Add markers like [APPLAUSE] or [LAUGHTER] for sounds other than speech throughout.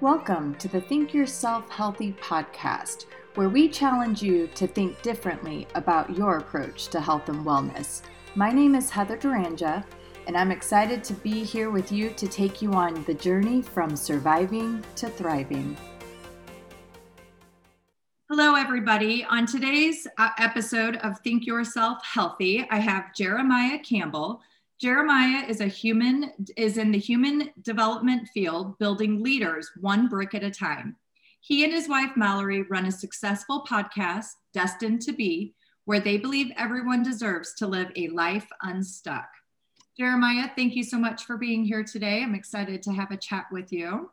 Welcome to the Think Yourself Healthy podcast, where we challenge you to think differently about your approach to health and wellness. My name is Heather Duranja, and I'm excited to be here with you to take you on the journey from surviving to thriving. Hello, everybody. On today's uh, episode of Think Yourself Healthy, I have Jeremiah Campbell. Jeremiah is a human is in the human development field building leaders one brick at a time. He and his wife Mallory run a successful podcast, Destined to Be, where they believe everyone deserves to live a life unstuck. Jeremiah, thank you so much for being here today. I'm excited to have a chat with you.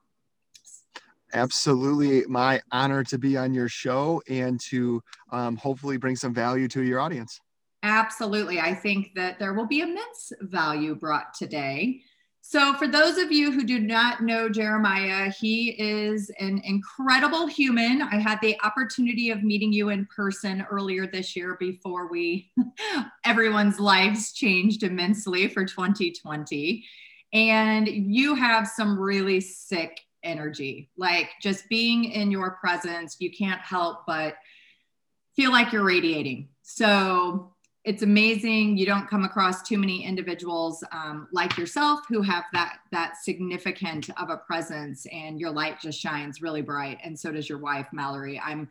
Absolutely, my honor to be on your show and to um, hopefully bring some value to your audience. Absolutely. I think that there will be immense value brought today. So, for those of you who do not know Jeremiah, he is an incredible human. I had the opportunity of meeting you in person earlier this year before we, [LAUGHS] everyone's lives changed immensely for 2020. And you have some really sick energy. Like just being in your presence, you can't help but feel like you're radiating. So, it's amazing. You don't come across too many individuals um, like yourself who have that that significant of a presence and your light just shines really bright. And so does your wife mallory. I'm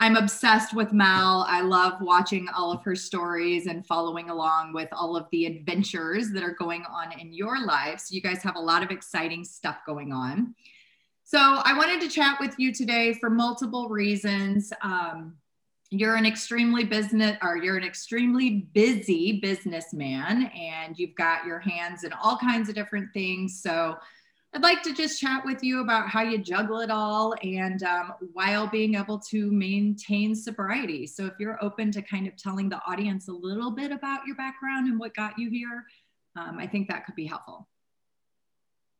i'm obsessed with mal. I love watching all of her stories and following along with all of the adventures that are going on in your lives you guys have a lot of exciting stuff going on. So i wanted to chat with you today for multiple reasons. Um, you're an extremely business or you're an extremely busy businessman and you've got your hands in all kinds of different things so i'd like to just chat with you about how you juggle it all and um, while being able to maintain sobriety so if you're open to kind of telling the audience a little bit about your background and what got you here um, i think that could be helpful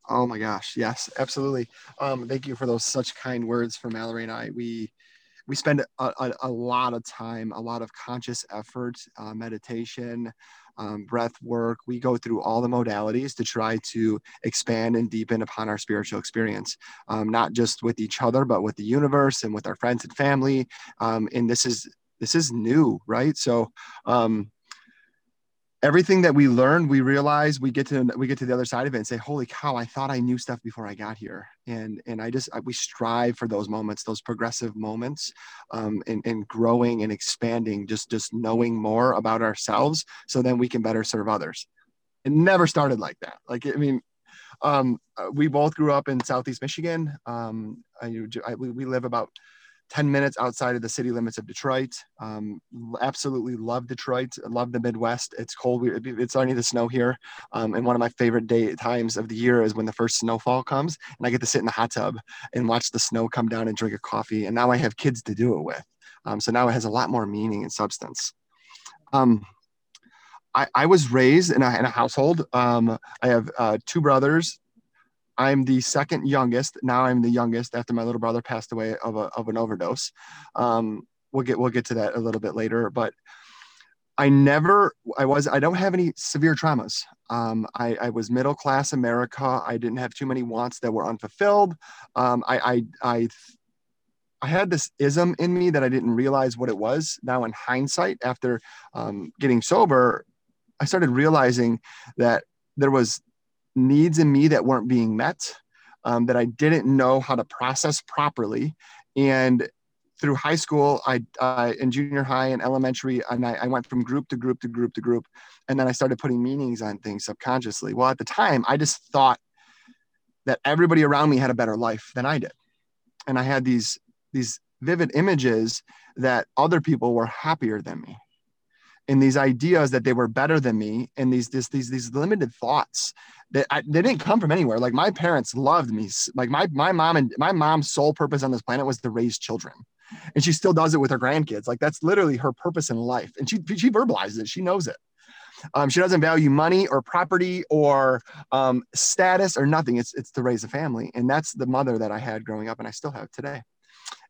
Oh my gosh, yes, absolutely. Um, thank you for those such kind words for Mallory and I. We we spend a, a, a, lot of time, a lot of conscious effort, uh, meditation, um, breath work. We go through all the modalities to try to expand and deepen upon our spiritual experience, um, not just with each other, but with the universe and with our friends and family. Um, and this is this is new, right? So um, everything that we learn we realize we get to we get to the other side of it and say holy cow i thought i knew stuff before i got here. And and i just I, we strive for those moments those progressive moments um, and, and growing and expanding just just knowing more about ourselves so then we can better serve others. It never started like that. Like i mean um, uh, we both grew up in southeast michigan. Um, I, I, we live about 10 minutes outside of the city limits of Detroit. Um, absolutely love Detroit. Love the Midwest. It's cold. It's starting to snow here. Um, and one of my favorite day times of the year is when the first snowfall comes and I get to sit in the hot tub and watch the snow come down and drink a coffee. And now I have kids to do it with. Um, so now it has a lot more meaning and substance. Um, I, I, was raised in a, in a household. Um, I have uh, two brothers, I'm the second youngest. Now I'm the youngest after my little brother passed away of, a, of an overdose. Um, we'll get we'll get to that a little bit later, but I never I was I don't have any severe traumas. Um, I, I, was middle class America. I didn't have too many wants that were unfulfilled. Um, I, I I I had this ism in me that I didn't realize what it was. Now in hindsight, after um, getting sober, I started realizing that there was needs in me that weren't being met, um, that I didn't know how to process properly. And through high school, I uh, in junior high and elementary, and I, I, went from group to group to group to group, and then I started putting meanings on things subconsciously. Well, at the time, I just thought that everybody around me had a better life than I did, and I had these these vivid images that other people were happier than me, and these ideas that they were better than me, and these this, these these limited thoughts that I, they didn't come from anywhere. Like my parents loved me. Like my my mom and my mom's sole purpose on this planet was to raise children, and she still does it with her grandkids. Like that's literally her purpose in life, and she she verbalizes it. She knows it. Um, she doesn't value money or property or um, status or nothing. It's it's to raise a family, and that's the mother that I had growing up, and I still have today.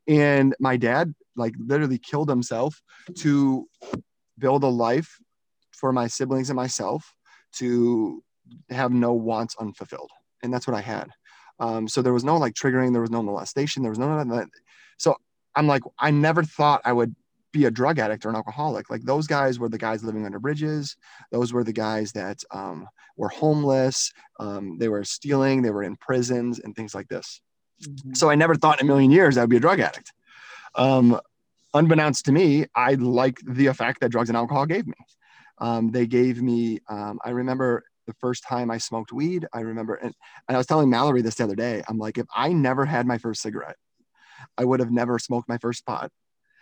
And my dad like literally killed himself to build a life for my siblings and myself to have no wants unfulfilled. And that's what I had. Um, so there was no like triggering, there was no molestation, there was no none of that. So I'm like, I never thought I would be a drug addict or an alcoholic. Like those guys were the guys living under bridges. Those were the guys that um, were homeless. Um, they were stealing. They were in prisons and things like this. Mm-hmm. So I never thought in a million years I'd be a drug addict. Um, unbeknownst to me, I like the effect that drugs and alcohol gave me. Um, they gave me, um, I remember the first time I smoked weed, I remember, and, and I was telling Mallory this the other day, I'm like, if I never had my first cigarette, I would have never smoked my first pot.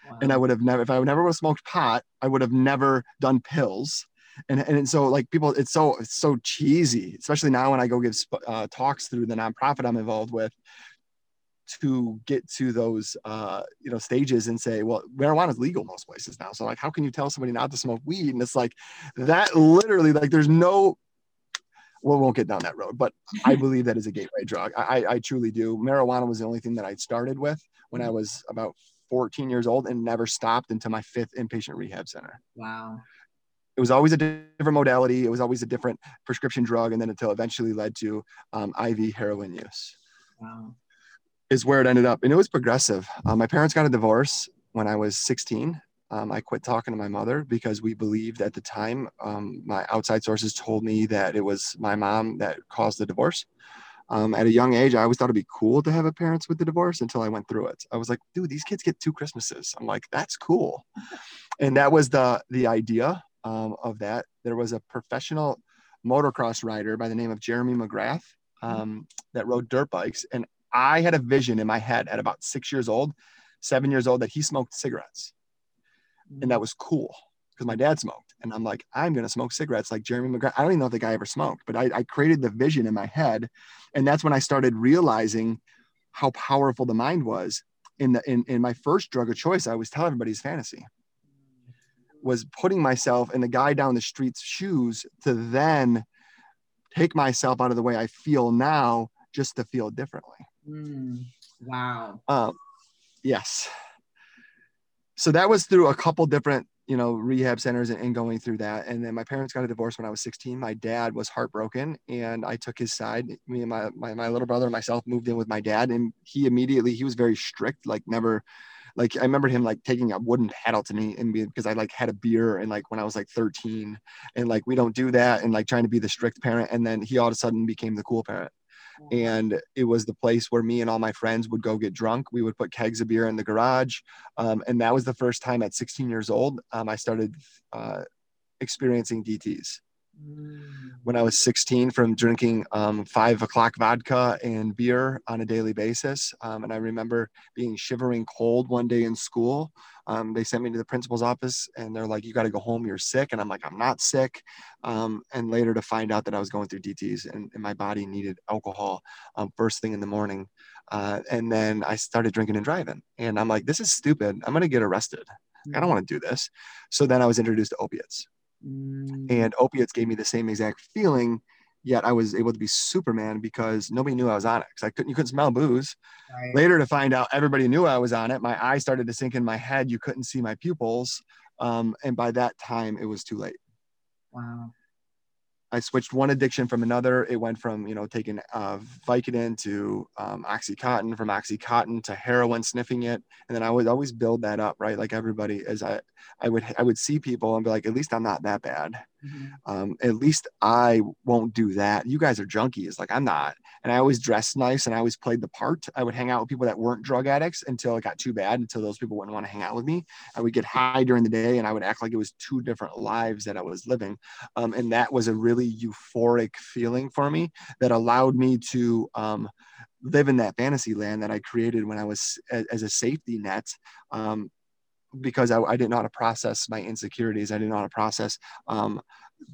Wow. And I would have never, if I would never would have smoked pot, I would have never done pills. And, and so like people, it's so, it's so cheesy, especially now when I go give uh, talks through the nonprofit I'm involved with to get to those uh, you know stages and say well marijuana is legal most places now so like how can you tell somebody not to smoke weed and it's like that literally like there's no well, we won't get down that road, but I [LAUGHS] believe that is a gateway drug. I, I truly do. Marijuana was the only thing that I started with when I was about 14 years old and never stopped until my fifth inpatient rehab center. Wow. It was always a different modality. It was always a different prescription drug. And then until eventually led to um, IV heroin use. Wow. Is where it ended up. And it was progressive. Uh, my parents got a divorce when I was 16 um, I quit talking to my mother because we believed at the time, um, my outside sources told me that it was my mom that caused the divorce. Um, at a young age, I always thought it'd be cool to have a parents with the divorce until I went through it. I was like, dude, these kids get two Christmases. I'm like, that's cool. And that was the the idea um, of that. There was a professional motocross rider by the name of Jeremy McGrath um, that rode dirt bikes, and I had a vision in my head at about six years old, seven years old, that he smoked cigarettes. And that mm. was cool because my dad smoked. And i'm like i'm going to smoke cigarettes like jeremy mcgrath i don't even know if the guy ever smoked but I, I created the vision in my head. And that's when i started realizing how powerful the mind was in the in, in my first drug of choice i always tell everybody's fantasy was putting myself in the guy down the street's shoes to then take myself out of the way i feel now just to feel differently mm, wow. Um, yes. So that was through a couple different you know rehab centers and, and, going through that. And then my parents got a divorce when i was 16 my dad was heartbroken and i took his side. Me and my, my, my little brother and myself moved in with my dad and he immediately he was very strict like never like I remember him like taking a wooden paddle to me and because I like had a beer and like when I was like 13 and like we don't do that and like trying to be the strict parent. And then he all of a sudden became the cool parent and it was the place where me and all my friends would go get drunk. We would put kegs of beer in the garage, um, and that was the first time at 16 years old um, I started uh, experiencing DTs when I was 16 from drinking um, five o'clock vodka and beer on a daily basis. Um, and I remember being shivering cold one day in school. Um, they sent me to the principal's office and they're like, You got to go home. You're sick. And I'm like, I'm not sick. Um, and later to find out that I was going through DTs and, and my body needed alcohol um, first thing in the morning. Uh, and then I started drinking and driving. And I'm like, This is stupid. I'm going to get arrested. I don't want to do this. So then I was introduced to opiates. Mm. And opiates gave me the same exact feeling, yet I was able to be Superman because nobody knew I was on it. Because I couldn't, you couldn't smell booze. Right. Later to find out everybody knew I was on it. My eyes started to sink in my head. You couldn't see my pupils. Um, and by that time, it was too late. Wow. I switched one addiction from another. It went from you know taking uh, Vicodin to um, OxyContin, from OxyContin to heroin, sniffing it, and then I would always build that up, right? Like everybody, as I I would I would see people and be like, at least I'm not that bad. Mm-hmm. Um, at least I won't do that. You guys are junkies, like I'm not. And I always dressed nice and I always played the part. I would hang out with people that weren't drug addicts until it got too bad, until those people wouldn't want to hang out with me. I would get high during the day and I would act like it was two different lives that I was living. Um, and that was a really euphoric feeling for me that allowed me to um, live in that fantasy land that I created when I was as a safety net. Um, because I, I, didn't know how to process my insecurities. I didn't know how to process um,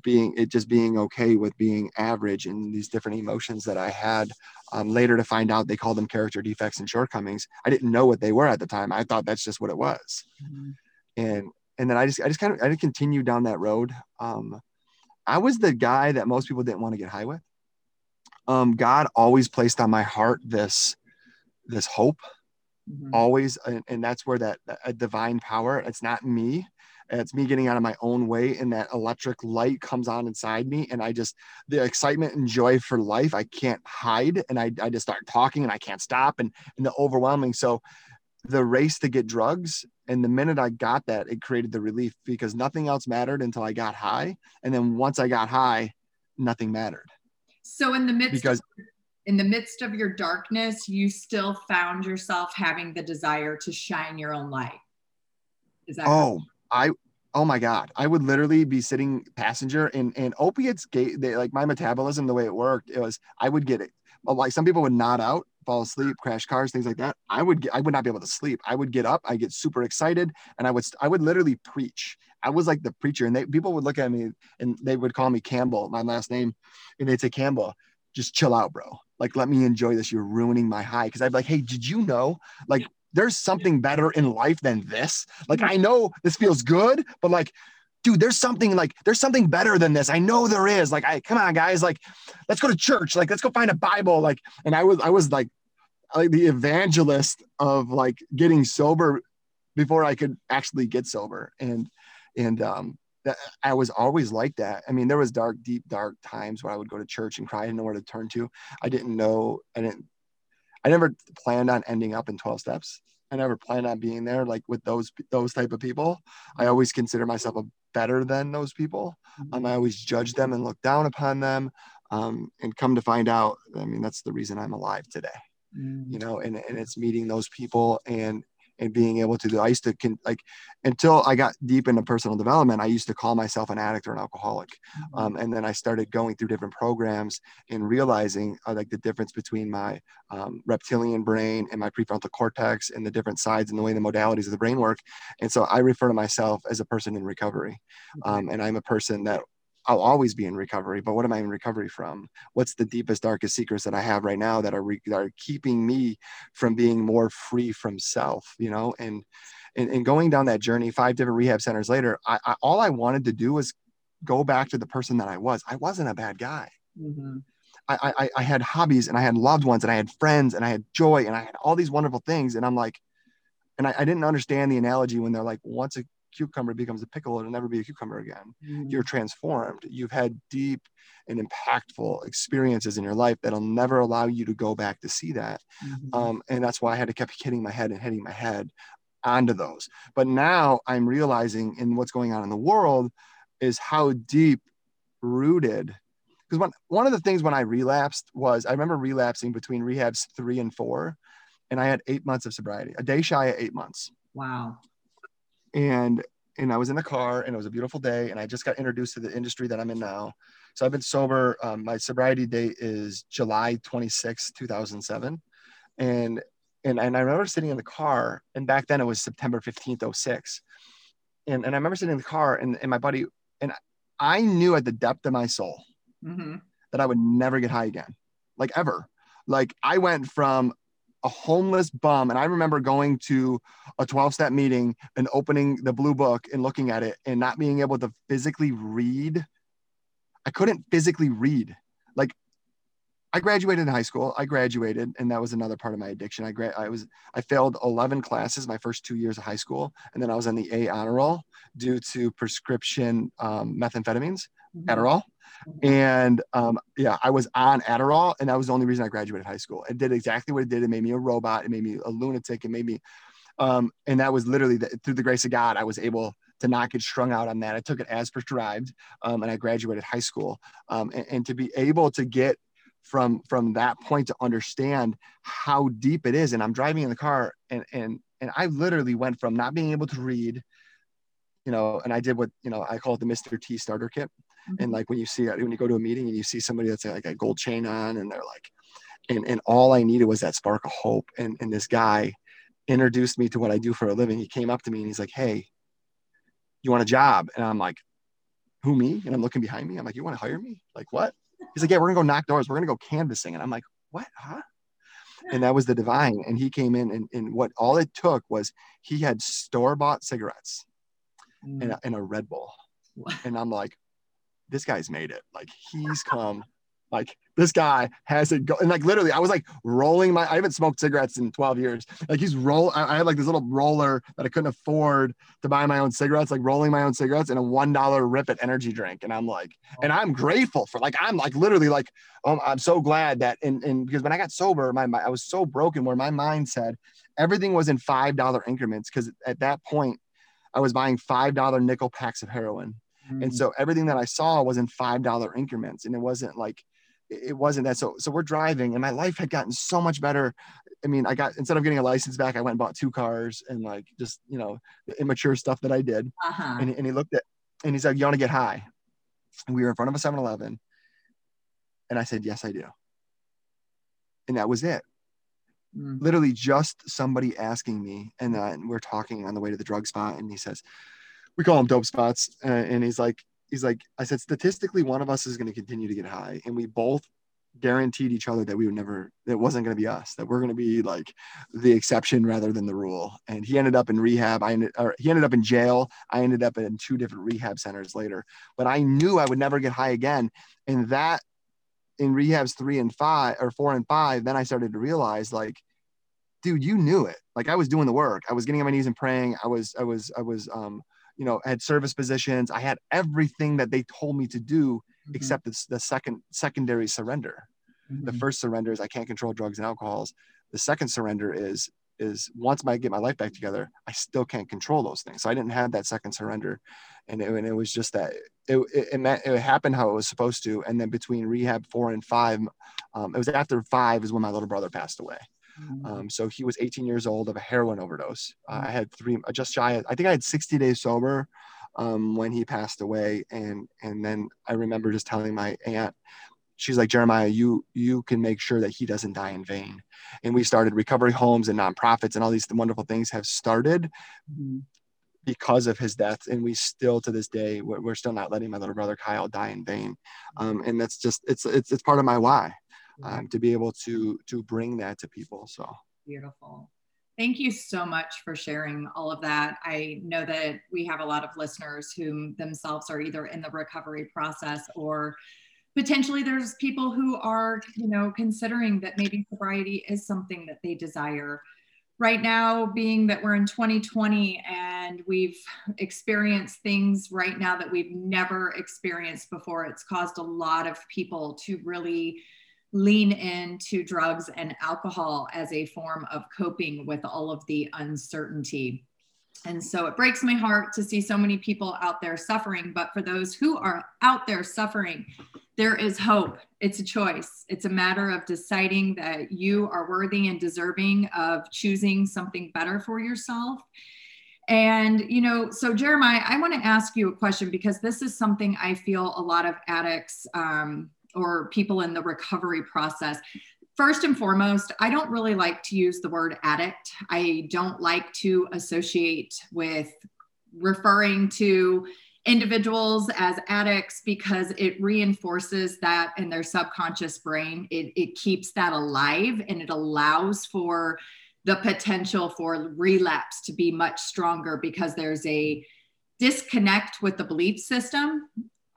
being it just being okay with being average and these different emotions that I had. Um, later to find out they called them character defects and shortcomings. I didn't know what they were at the time. I thought that's just what it was. Mm-hmm. And and then I just I just kind of I didn't continue down that road. Um, I was the guy that most people didn't want to get high with. Um, God always placed on my heart this this hope mm-hmm. always and, and, that's where that a divine power it's not me it's me getting out of my own way and that electric light comes on inside me and i just the excitement and joy for life i can't hide and i, I just start talking and i can't stop and, and the overwhelming so the race to get drugs and the minute i got that it created the relief because nothing else mattered until i got high and then once i got high nothing mattered. So in the midst because of, in the midst of your darkness you still found yourself having the desire to shine your own light. Is that oh I oh my god i would literally be sitting passenger and and opiates gave they, like my metabolism the way it worked it was i would get it. Like some people would nod out fall asleep crash cars things like that. I would get i would not be able to sleep. I would get up i get super excited and i would i would literally preach. I was like the preacher and they people would look at me and they would call me campbell my last name and they'd say campbell just chill out bro. Like let me enjoy this. You're ruining my high. Because i'd be like hey did you know like there's something better in life than this. Like, I know this feels good, but like, dude, there's something like, there's something better than this. I know there is. Like, I come on, guys, like, let's go to church. Like, let's go find a Bible. Like, and I was, I was like, like the evangelist of like getting sober before I could actually get sober. And, and, um, I was always like that. I mean, there was dark, deep, dark times where I would go to church and cry. I didn't know where to turn to. I didn't know. I didn't I never planned on ending up in 12 steps. I never planned on being there like with those those type of people. I always consider myself a better than those people. Um, I always judge them and look down upon them. Um, and come to find out, I mean, that's the reason I'm alive today. Mm. You know, and, and it's meeting those people and and being able to do. I used to can like until I got deep into personal development, I used to call myself an addict or an alcoholic. Mm-hmm. Um, and then I started going through different programs and realizing uh, like the difference between my um, reptilian brain and my prefrontal cortex and the different sides and the way the modalities of the brain work. And so I refer to myself as a person in recovery. Um, and I'm a person that I'll always be in recovery, but what am I in recovery from? What's the deepest, darkest secrets that I have right now that are, re- that are keeping me from being more free from self, you know? And, and, and going down that journey, five different rehab centers later, I, I, all I wanted to do was go back to the person that I was. I wasn't a bad guy. Mm-hmm. I, I, I had hobbies and I had loved ones and I had friends and I had joy and I had all these wonderful things. And I'm like, and I, I didn't understand the analogy when they're like, once a cucumber becomes a pickle, it'll never be a cucumber again. Mm-hmm. You're transformed. You've had deep and impactful experiences in your life that'll never allow you to go back to see that. Mm-hmm. Um, and that's why I had to keep hitting my head and hitting my head onto those. But now I'm realizing in what's going on in the world is how deep rooted. Because one, one of the things when I relapsed was I remember relapsing between rehabs three and four, and I had eight months of sobriety, a day shy of eight months. Wow and and I was in the car and it was a beautiful day and I just got introduced to the industry that I'm in now. So I've been sober. Um, my sobriety date is July 26, 2007. And, and, and I remember sitting in the car and back then it was September 15th, 06. And, and I remember sitting in the car and, and my buddy, and I knew at the depth of my soul mm-hmm. that I would never get high again, like ever. Like I went from a homeless bum. And I remember going to a 12 step meeting and opening the blue book and looking at it and not being able to physically read. I couldn't physically read. Like I graduated in high school. I graduated, and that was another part of my addiction. I gra- I was I failed 11 classes my first two years of high school, and then I was on the A honor roll due to prescription um, methamphetamines, mm-hmm. Adderall. And um, yeah, I was on Adderall, and that was the only reason I graduated high school. It did exactly what it did. It made me a robot. It made me a lunatic. It made me, um, and that was literally the, through the grace of God, I was able to not get strung out on that. I took it as prescribed, um, and I graduated high school. Um, and, and to be able to get from from that point to understand how deep it is, and I'm driving in the car, and and and I literally went from not being able to read you know, and I did what, you know, I call it the Mr. T starter kit. Mm-hmm. And like when you see when you go to a meeting and you see somebody that's like a gold chain on and they're like, and, and all I needed was that spark of hope. And, and this guy introduced me to what I do for a living. He came up to me and he's like, Hey, you want a job? And I'm like, who me? And I'm looking behind me. I'm like, you want to hire me? Like what? He's like, yeah, we're gonna go knock doors. We're gonna go canvassing. And I'm like, what? Huh? And that was the divine. And he came in and, and what all it took was he had store-bought cigarettes mm. and, a, and a Red Bull. And I'm like, this guy's made it. Like he's come Like this guy has it go and like literally I was like rolling my I haven't smoked cigarettes in 12 years. Like he's roll I, I had like this little roller that I couldn't afford to buy my own cigarettes, like rolling my own cigarettes and a one dollar Rip It energy drink. And I'm like, and I'm grateful for like I'm like literally like um, I'm so glad that and and because when I got sober, my, my I was so broken where my mind said everything was in five dollar increments because at that point I was buying five dollar nickel packs of heroin. Mm. And so everything that I saw was in five dollar increments. And it wasn't like it wasn't that. So so we're driving and my life had gotten so much better. I mean, I got instead of getting a license back, I went and bought two cars and like just you know the immature stuff that I did. Uh-huh. And, and he looked at and he's like, You want to get high? And we were in front of a 7-Eleven. And I said, Yes, I do. And that was it. Mm. Literally just somebody asking me, and then we're talking on the way to the drug spot, and he says, "We call them dope spots," uh, and he's like, "He's like, I said statistically, one of us is going to continue to get high, and we both guaranteed each other that we would never that wasn't going to be us that we're going to be like the exception rather than the rule and he ended up in rehab i ended or he ended up in jail i ended up in two different rehab centers later but i knew i would never get high again and that in rehabs three and five or four and five, then I started to realize like, dude, you knew it. Like I was doing the work. I was getting on my knees and praying. I was, I was, I was, um, you know, had service positions. I had everything that they told me to do, mm-hmm. except the, the second secondary surrender. Mm-hmm. The first surrender is I can't control drugs and alcohols. The second surrender is is once I get my life back together, I still can't control those things. So I didn't have that second surrender, and it, and it was just that it, it, it, meant, it happened how it was supposed to. And then between rehab four and five, um, it was after five is when my little brother passed away. Mm-hmm. Um, so he was 18 years old of a heroin overdose. Uh, I had three, uh, just shy. Of, I think I had 60 days sober um, when he passed away, and and then I remember just telling my aunt, she's like Jeremiah, you you can make sure that he doesn't die in vain. And we started recovery homes and nonprofits, and all these wonderful things have started. Mm-hmm because of his death and we still to this day we're, we're, still not letting my little brother kyle die in vain um, and that's just it's, it's it's part of my why um, to be able to to bring that to people so. Beautiful. Thank you so much for sharing all of that. I know that we have a lot of listeners who themselves are either in the recovery process or potentially there's people who are you know considering that maybe sobriety is something that they desire. Right now being that we're in 2020 and we've experienced things right now that we've never experienced before it's caused a lot of people to really lean into drugs and alcohol as a form of coping with all of the uncertainty and so it breaks my heart to see so many people out there suffering. But for those who are out there suffering, there is hope. It's a choice. It's a matter of deciding that you are worthy and deserving of choosing something better for yourself. And, you know, so Jeremiah, I want to ask you a question because this is something I feel a lot of addicts um, or people in the recovery process first and foremost, I don't really like to use the word addict. I don't like to associate with referring to individuals as addicts because it reinforces that in their subconscious brain. It, it keeps that alive and it allows for the potential for relapse to be much stronger because there's a disconnect with the belief system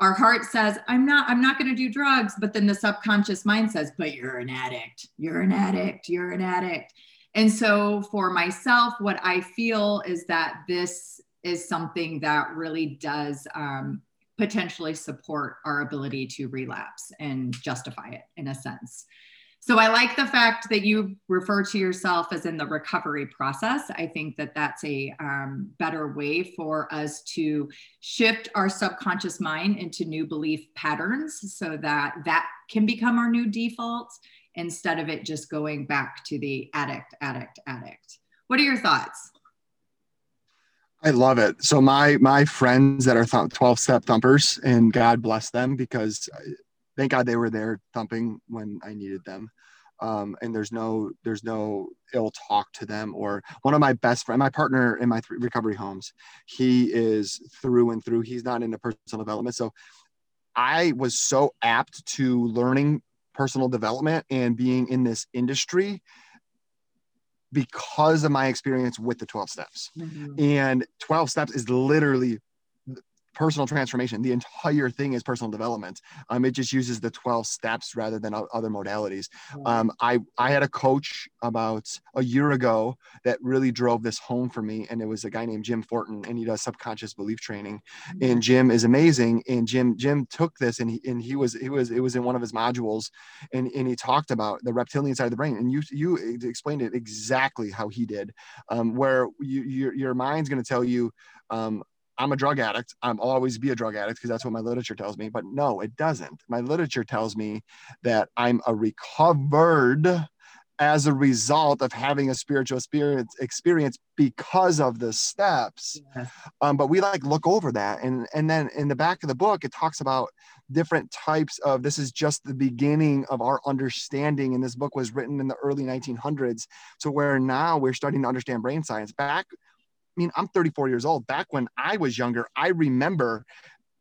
our heart says i'm not i'm not going to do drugs but then the subconscious mind says but you're an addict. You're an addict. You're an addict. And so for myself what i feel is that this is something that really does um, potentially support our ability to relapse and justify it in a sense so I like the fact that you refer to yourself as in the recovery process. I think that that's a um, better way for us to shift our subconscious mind into new belief patterns so that that can become our new default instead of it just going back to the addict, addict, addict. What are your thoughts? I love it. So my my friends that are th- 12 step thumpers and God bless them because thank God they were there thumping when I needed them. Um, and there's no there's no ill talk to them or one of my best friend my partner in my th- recovery homes he is through and through he's not into personal development so i was so apt to learning personal development and being in this industry because of my experience with the 12 steps mm-hmm. and 12 steps is literally personal transformation. The entire thing is personal development. Um, it just uses the 12 steps rather than other modalities. Um, I, I had a coach about a year ago that really drove this home for me. And it was a guy named Jim Fortin and he does subconscious belief training. Mm-hmm. And Jim is amazing. And Jim, Jim took this and he, and he was, he was, it was in one of his modules and, and he talked about the reptilian side of the brain. And you, you explained it exactly how he did, um, where you, your, your mind's going to tell you, um, I'm a drug addict. I'm always be a drug addict because that's what my literature tells me. But no, it doesn't. My literature tells me that I'm a recovered as a result of having a spiritual experience experience because of the steps. Yes. Um, but we like look over that. And, and then in the back of the book, it talks about different types of this is just the beginning of our understanding. And this book was written in the early 1900s. So where now we're starting to understand brain science. Back mean, I'm 34 years old. Back when I was younger, I remember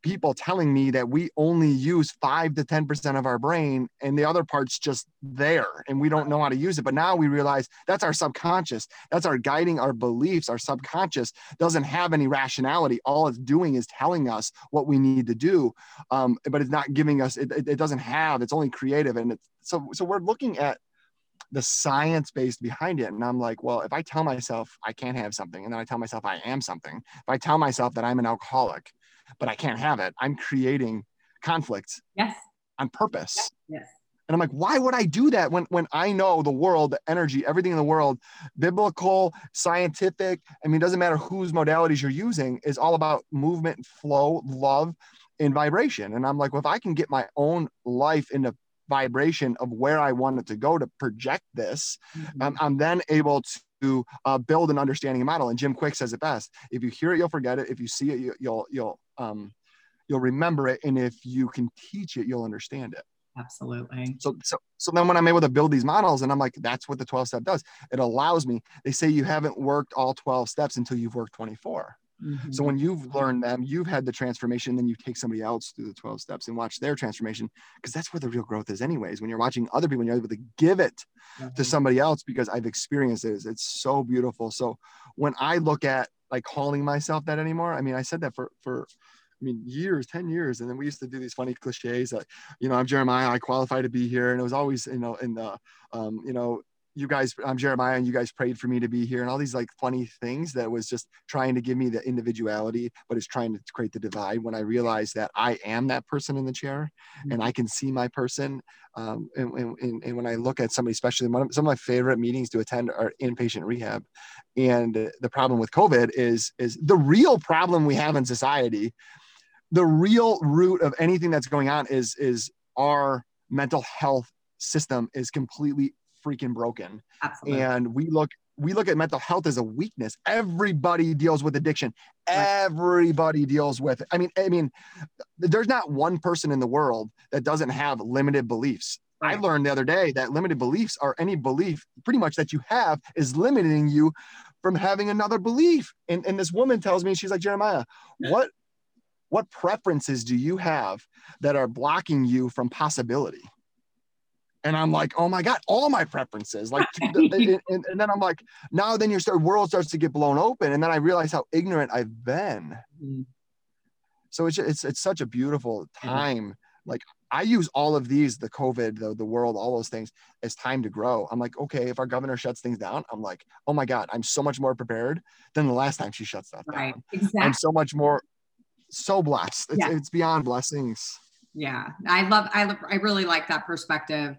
people telling me that we only use five to 10% of our brain and the other part's just there and we don't know how to use it. But now we realize that's our subconscious. That's our guiding our beliefs. Our subconscious doesn't have any rationality. All it's doing is telling us what we need to do. Um, but it's not giving us, it, it, doesn't have, it's only creative. And it's, so, so we're looking at the science based behind it. And I'm like, well, if I tell myself I can't have something, and then I tell myself I am something, if I tell myself that I'm an alcoholic, but I can't have it, I'm creating conflict. Yes. On purpose. Yes. yes. And I'm like, why would I do that when, when I know the world, the energy, everything in the world, biblical, scientific, I mean, it doesn't matter whose modalities you're using, is all about movement, flow, love, and vibration. And I'm like, well, if I can get my own life into vibration of where I want it to go to project this, mm-hmm. um, I'm then able to uh, build an understanding model. And Jim Kwik says it best: if you hear it, you'll forget it. If you see it, you, you'll you'll um, you'll remember it, and if you can teach it, you'll understand it. Absolutely. So, so, so then when I'm able to build these models, and I'm like, that's what the 12 step does. It allows me. They say you haven't worked all 12 steps until you've worked 24. Mm-hmm. So when you've learned them, you've had the transformation, then you take somebody else through the 12 steps and watch their transformation because that's where the real growth is, anyways. When you're watching other people, you're able to give it mm-hmm. to somebody else because I've experienced it. It's so beautiful. So when I look at like calling myself that anymore, I mean, I said that for, for, I mean, years, 10 years. And then we used to do these funny cliches that, you know, I'm Jeremiah, I qualify to be here. And it was always, you know, in the, um, you know, you guys, I'm Jeremiah, and you guys prayed for me to be here, and all these like funny things that was just trying to give me the individuality, but it's trying to create the divide. When I realized that I am that person in the chair, mm-hmm. and I can see my person, um, and, and, and, when I look at somebody, especially one of, some of my favorite meetings to attend are inpatient rehab, and the problem with COVID is is the real problem we have in society. The real root of anything that's going on is is our mental health system is completely freaking broken. Absolutely. And we look we look at mental health as a weakness. Everybody deals with addiction. Everybody deals with it. I mean, I mean, there's not one person in the world that doesn't have limited beliefs. Right. I learned the other day that limited beliefs are any belief pretty much that you have is limiting you from having another belief. And, and this woman tells me, she's like, Jeremiah, what what preferences do you have that are blocking you from possibility? And I'm like, oh my god, all my preferences, like, [LAUGHS] and, and, then I'm like, now then your start, world starts to get blown open, and then I realize how ignorant I've been. Mm-hmm. So it's it's it's such a beautiful mm-hmm. time. Mm-hmm. Like I use all of these, the COVID, the the world, all those things, as time to grow. I'm like, okay, if our governor shuts things down, I'm like, oh my god, I'm so much more prepared than the last time she shut stuff right. down. Exactly. I'm so much more, so blessed. It's, yeah. it's beyond blessings yeah i love i love, i really like that perspective.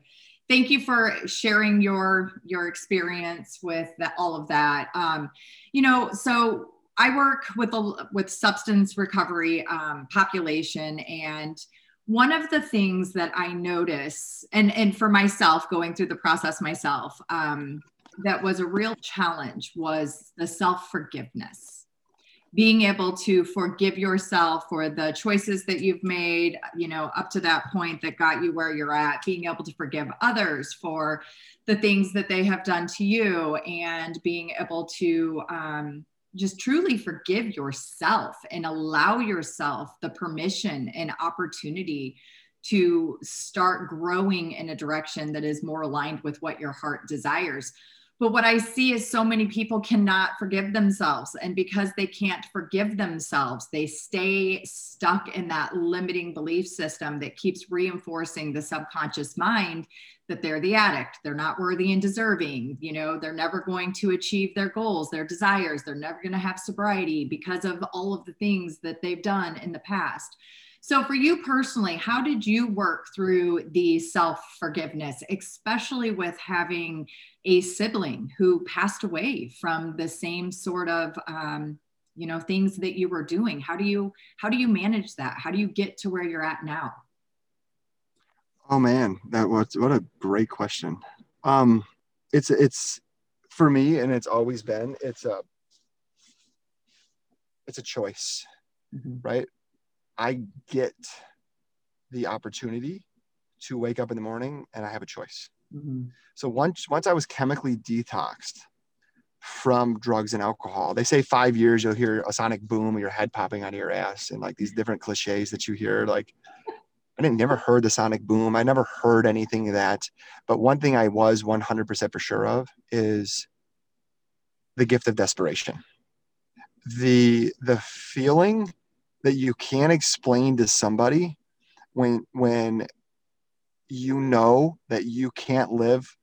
Thank you for sharing your your experience with that, all of that. Um, you know so i work with a with substance recovery um, population and one of the things that i notice and and for myself going through the process myself um, that was a real challenge was the self forgiveness being able to forgive yourself for the choices that you've made, you know, up to that point that got you where you're at, being able to forgive others for the things that they have done to you, and being able to um, just truly forgive yourself and allow yourself the permission and opportunity to start growing in a direction that is more aligned with what your heart desires But what I see is so many people cannot forgive themselves. And because they can't forgive themselves, they stay stuck in that limiting belief system that keeps reinforcing the subconscious mind that they're the addict, they're not worthy and deserving, you know, they're never going to achieve their goals, their desires, they're never going to have sobriety because of all of the things that they've done in the past. So, for you personally, how did you work through the self forgiveness, especially with having a sibling who passed away from the same sort of, um, you know, things that you were doing? How do you how do you manage that? How do you get to where you're at now? Oh man, that was what a great question. Um, it's it's for me, and it's always been. It's a it's a choice, mm-hmm. right? I get the opportunity to wake up in the morning and I have a choice. Mm-hmm. So once once I was chemically detoxed from drugs and alcohol, they say five years you'll hear a sonic boom, your head popping out of your ass, and like these different cliches that you hear. Like I didn't never heard the sonic boom. I never heard anything of that. But one thing I was 100% for sure of is the gift of desperation. The the feeling that you can't explain to somebody when when you know that you can't live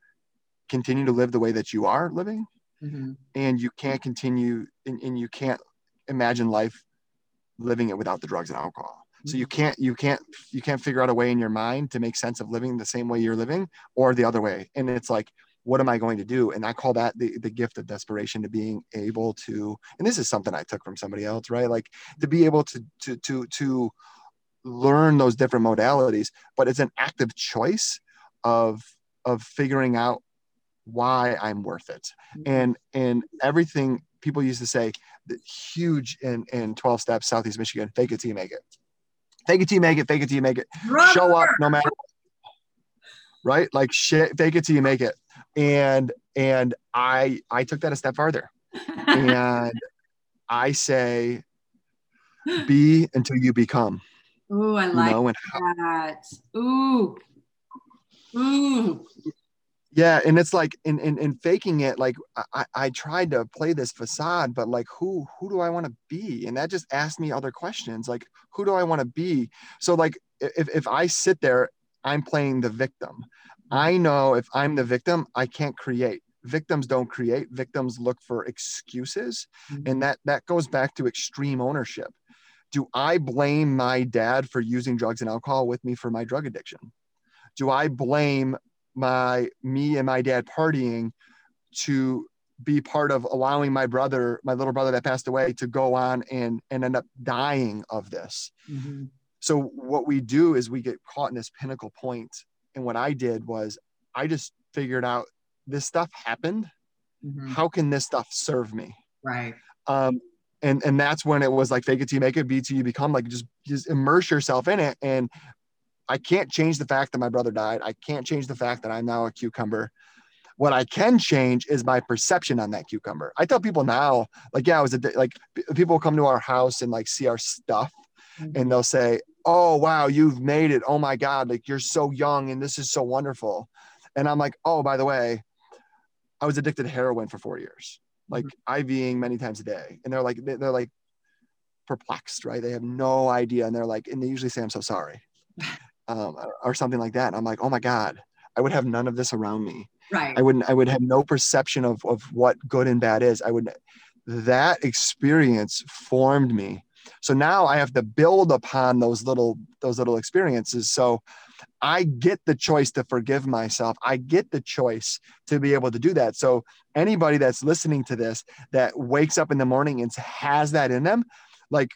continue to live the way that you are living mm-hmm. and you can't continue and, and, you can't imagine life living it without the drugs and alcohol mm-hmm. so you can't you can't you can't figure out a way in your mind to make sense of living the same way you're living or the other way and it's like what am I going to do? And I call that the, the gift of desperation to being able to, and this is something I took from somebody else, right? Like to be able to, to, to, to learn those different modalities, but it's an active choice of, of figuring out why I'm worth it. Mm-hmm. And, and everything people used to say that huge in, in 12 steps, Southeast Michigan, fake it till you make it. Fake it till you make it, fake it till you make it. Brother. Show up no matter right? Like shit, fake it till you make it and and i i took that a step farther and [LAUGHS] i say be until you become Ooh, I like you know, that. Ooh. Ooh. Yeah, and it's like in, in in faking it, like I, I tried to play this facade, but like who who do I want to be? And that just asked me other questions, like who do I want to be? So like if if I sit there, I'm playing the victim. I know if I'm the victim, I can't create. Victims don't create. Victims look for excuses, mm-hmm. and that that goes back to extreme ownership. Do I blame my dad for using drugs and alcohol with me for my drug addiction? Do I blame my me and my dad partying to be part of allowing my brother, my little brother that passed away, to go on and and end up dying of this? Mm-hmm. So what we do is we get caught in this pinnacle point and what I did was I just figured out this stuff happened. Mm-hmm. How can this stuff serve me? Right. Um, and and that's when it was like fake it till you make it, be till you become. Like just just immerse yourself in it. And I can't change the fact that my brother died. I can't change the fact that I'm now a cucumber. What I can change is my perception on that cucumber. I tell people now, like, yeah, I was a, like people come to our house and like see our stuff, mm-hmm. and they'll say, oh wow you've made it. Oh my god like you're so young and this is so wonderful. And i'm like oh by the way i was addicted to heroin for four years like mm-hmm. iving many times a day. And they're like they're like perplexed right? They have no idea. And they're like and they usually say i'm so sorry [LAUGHS] um, or something like that. And i'm like oh my god i would have none of this around me. Right. I wouldn't i would have no perception of, of what good and bad is. I would that experience formed me so now I have to build upon those little those little experiences. So I get the choice to forgive myself. I get the choice to be able to do that. So anybody that's listening to this that wakes up in the morning and has that in them, like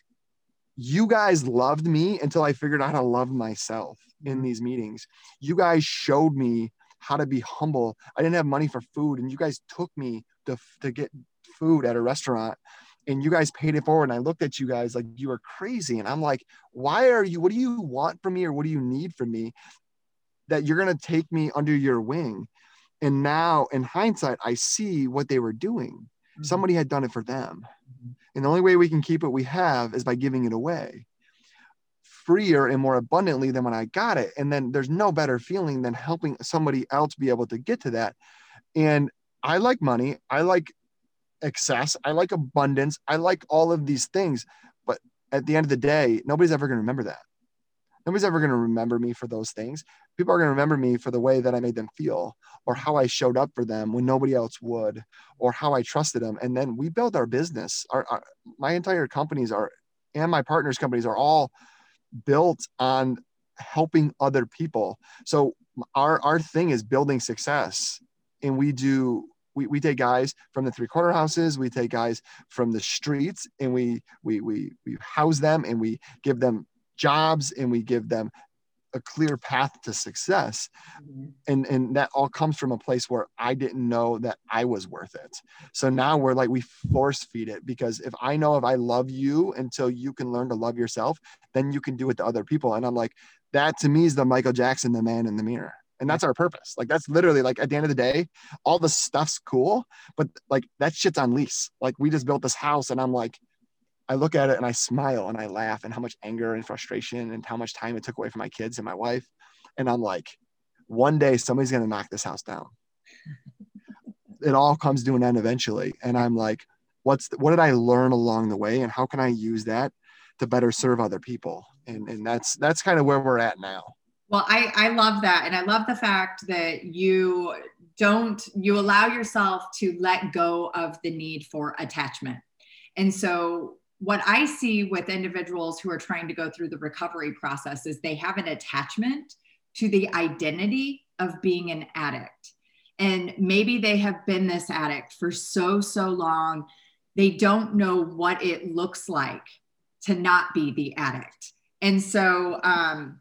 you guys loved me until I figured out how to love myself in mm-hmm. these meetings. You guys showed me how to be humble. I didn't have money for food, and you guys took me to, to get food at a restaurant and you guys paid it forward and i looked at you guys like you were crazy and i'm like why are you what do you want from me or what do you need from me that you're going to take me under your wing and now in hindsight i see what they were doing mm-hmm. somebody had done it for them mm-hmm. and the only way we can keep what we have is by giving it away freer and more abundantly than when i got it and then there's no better feeling than helping somebody else be able to get to that and I like money. I like excess. I like abundance. I like all of these things. But at the end of the day, nobody's ever going to remember that. Nobody's ever going to remember me for those things. People are going to remember me for the way that I made them feel or how I showed up for them when nobody else would or how I trusted them. And then we build our business. Our, our my entire companies are and my partners companies are all built on helping other people. So our our thing is building success and we do we, we take guys from the three quarter houses we take guys from the streets and we we we we house them and we give them jobs and we give them a clear path to success. Mm-hmm. and and that all comes from a place where i didn't know that i was worth it. So now we're like we force feed it because if i know if i love you until you can learn to love yourself then you can do it to other people. And i'm like that to me is the michael jackson the man in the mirror and that's our purpose like that's literally like at the end of the day all the stuff's cool but like that shit's on lease like we just built this house and i'm like I look at it and I smile and I laugh and how much anger and frustration and how much time it took away from my kids and my wife. And I'm like, one day somebody's going to knock this house down. [LAUGHS] it all comes to an end eventually. And I'm like, what's the, what did I learn along the way and how can I use that to better serve other people? And, and that's, that's kind of where we're at now. Well, I, I love that. And I love the fact that you don't, you allow yourself to let go of the need for attachment. And so what I see with individuals who are trying to go through the recovery process is they have an attachment to the identity of being an addict. And maybe they have been this addict for so, so long, they don't know what it looks like to not be the addict. And so, um,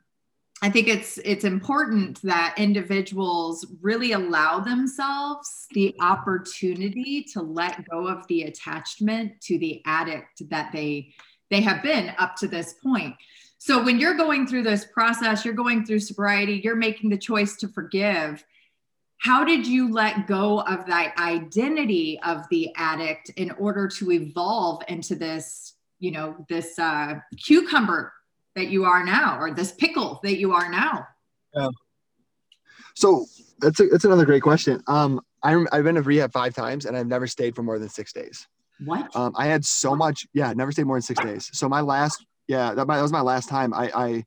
I think it's it's important that individuals really allow themselves the opportunity to let go of the attachment to the addict that they they have been up to this point. So when you're going through this process, you're going through sobriety, you're making the choice to forgive. How did you let go of that identity of the addict in order to evolve into this, you know, this uh, cucumber that you are now or this pickle that you are now? Yeah. So that's a, that's another great question. Um, I, I've been to rehab five times and I've never stayed for more than six days. What? Um, I had so much. Yeah, never stayed more than six days. So my last, yeah, that, my, that was my last time. I, I,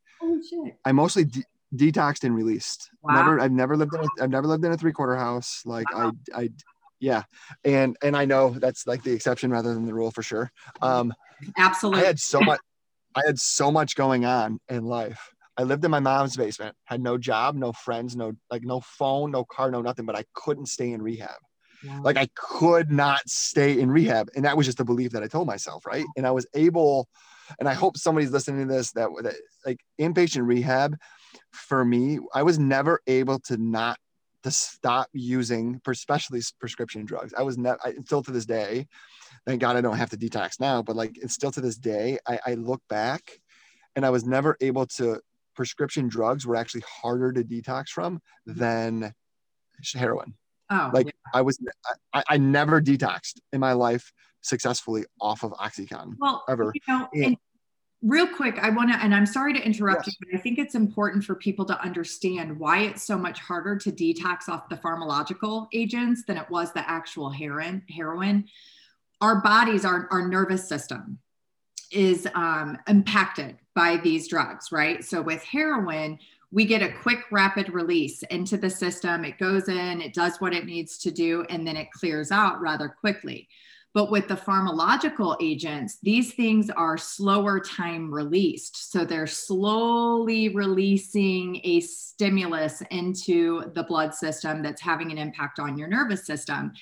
shit. I mostly de- detoxed and released. Wow. Never, I've never lived in, a, I've never lived in a three quarter house. Like wow. I, I, yeah, and and I know that's like the exception rather than the rule for sure. Um, Absolutely. I had so much. I had so much going on in life. I lived in my mom's basement, had no job, no friends, no like no phone, no car, no nothing, but I couldn't stay in rehab. Wow. Like I could not stay in rehab. And that was just a belief that I told myself, right? And I was able, and I hope somebody's listening to this that, that like inpatient rehab for me, I was never able to not to stop using especially prescription drugs. I was never until to this day thank God I don't have to detox now, but like it's still to this day, I, I look back and I was never able to prescription drugs were actually harder to detox from than heroin. Oh, like yeah. I was, I, I never detoxed in my life successfully off of Oxycontin well, ever. You know, and real quick, I want to, and I'm sorry to interrupt yes. you, but I think it's important for people to understand why it's so much harder to detox off the pharmacological agents than it was the actual heroin. Heroin our bodies, our, our nervous system is um, impacted by these drugs, right? So with heroin, we get a quick, rapid release into the system. It goes in, it does what it needs to do, and then it clears out rather quickly. But with the pharmacological agents, these things are slower time released. So they're slowly releasing a stimulus into the blood system that's having an impact on your nervous system.